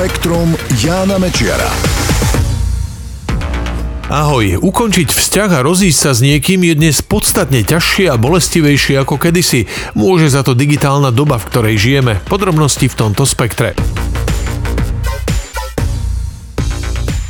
Spektrum Jána Mečiara. Ahoj, ukončiť vzťah a rozísť sa s niekým je dnes podstatne ťažšie a bolestivejšie ako kedysi. Môže za to digitálna doba, v ktorej žijeme. Podrobnosti v tomto spektre.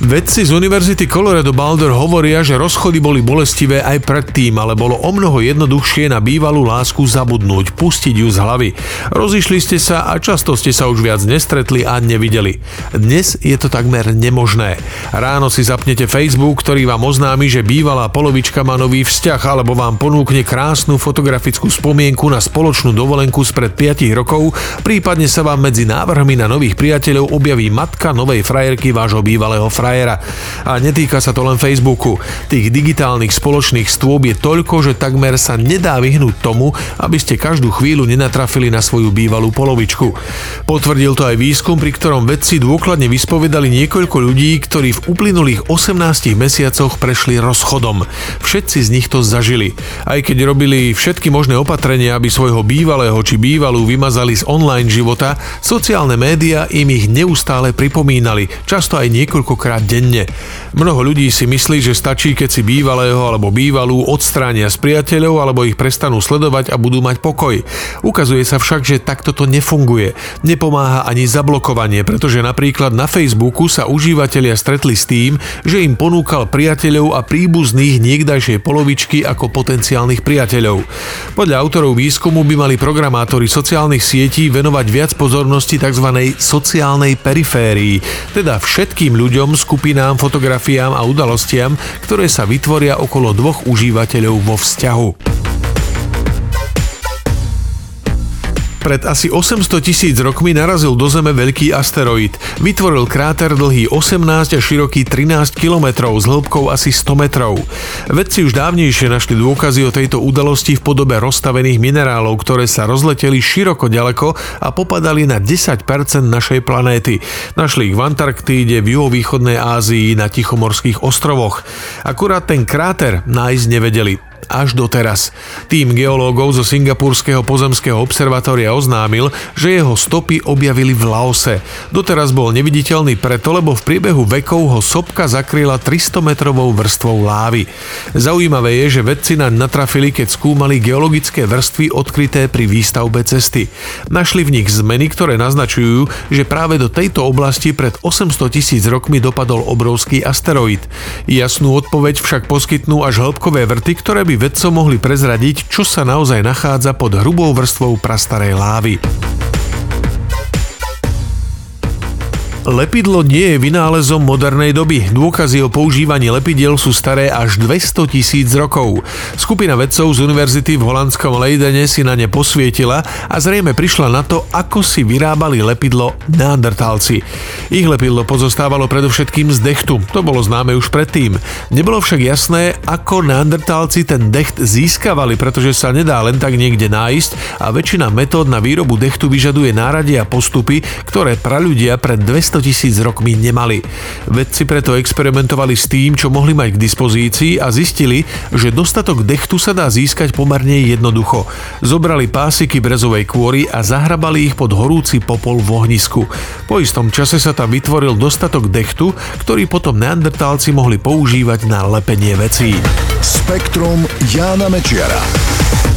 Vedci z Univerzity Colorado Boulder hovoria, že rozchody boli bolestivé aj predtým, ale bolo o mnoho jednoduchšie na bývalú lásku zabudnúť, pustiť ju z hlavy. Rozišli ste sa a často ste sa už viac nestretli a nevideli. Dnes je to takmer nemožné. Ráno si zapnete Facebook, ktorý vám oznámi, že bývalá polovička má nový vzťah alebo vám ponúkne krásnu fotografickú spomienku na spoločnú dovolenku spred 5 rokov, prípadne sa vám medzi návrhmi na nových priateľov objaví matka novej frajerky vášho bývalého frajera frajera. A netýka sa to len Facebooku. Tých digitálnych spoločných stôb je toľko, že takmer sa nedá vyhnúť tomu, aby ste každú chvíľu nenatrafili na svoju bývalú polovičku. Potvrdil to aj výskum, pri ktorom vedci dôkladne vyspovedali niekoľko ľudí, ktorí v uplynulých 18 mesiacoch prešli rozchodom. Všetci z nich to zažili. Aj keď robili všetky možné opatrenia, aby svojho bývalého či bývalú vymazali z online života, sociálne médiá im ich neustále pripomínali, často aj niekoľkokrát denne. Mnoho ľudí si myslí, že stačí, keď si bývalého alebo bývalú odstránia z priateľov alebo ich prestanú sledovať a budú mať pokoj. Ukazuje sa však, že takto to nefunguje. Nepomáha ani zablokovanie, pretože napríklad na Facebooku sa užívateľia stretli s tým, že im ponúkal priateľov a príbuzných niekdajšej polovičky ako potenciálnych priateľov. Podľa autorov výskumu by mali programátori sociálnych sietí venovať viac pozornosti tzv. sociálnej periférii, teda všetkým ľuďom, skupinám, fotografiám a udalostiam, ktoré sa vytvoria okolo dvoch užívateľov vo vzťahu. Pred asi 800 tisíc rokmi narazil do Zeme veľký asteroid. Vytvoril kráter dlhý 18 a široký 13 kilometrov s hĺbkou asi 100 metrov. Vedci už dávnejšie našli dôkazy o tejto udalosti v podobe rozstavených minerálov, ktoré sa rozleteli široko ďaleko a popadali na 10% našej planéty. Našli ich v Antarktíde, v juhovýchodnej Ázii, na Tichomorských ostrovoch. Akurát ten kráter nájsť nevedeli až doteraz. Tým geológov zo Singapurského pozemského observatória oznámil, že jeho stopy objavili v Laose. Doteraz bol neviditeľný preto, lebo v priebehu vekov ho sopka zakryla 300 metrovou vrstvou lávy. Zaujímavé je, že vedci naň natrafili, keď skúmali geologické vrstvy odkryté pri výstavbe cesty. Našli v nich zmeny, ktoré naznačujú, že práve do tejto oblasti pred 800 tisíc rokmi dopadol obrovský asteroid. Jasnú odpoveď však poskytnú až hĺbkové vrty, ktoré by vedcom mohli prezradiť, čo sa naozaj nachádza pod hrubou vrstvou prastarej lávy. Lepidlo nie je vynálezom modernej doby. Dôkazy o používaní lepidiel sú staré až 200 tisíc rokov. Skupina vedcov z univerzity v holandskom Leidene si na ne posvietila a zrejme prišla na to, ako si vyrábali lepidlo neandertálci. Ich lepidlo pozostávalo predovšetkým z dechtu, to bolo známe už predtým. Nebolo však jasné, ako neandertálci ten decht získavali, pretože sa nedá len tak niekde nájsť a väčšina metód na výrobu dechtu vyžaduje náradie a postupy, ktoré praľudia pred 200 200 tisíc rokmi nemali. Vedci preto experimentovali s tým, čo mohli mať k dispozícii a zistili, že dostatok dechtu sa dá získať pomerne jednoducho. Zobrali pásiky brezovej kôry a zahrabali ich pod horúci popol v ohnisku. Po istom čase sa tam vytvoril dostatok dechtu, ktorý potom neandertálci mohli používať na lepenie vecí. Spektrum Jána Mečiara.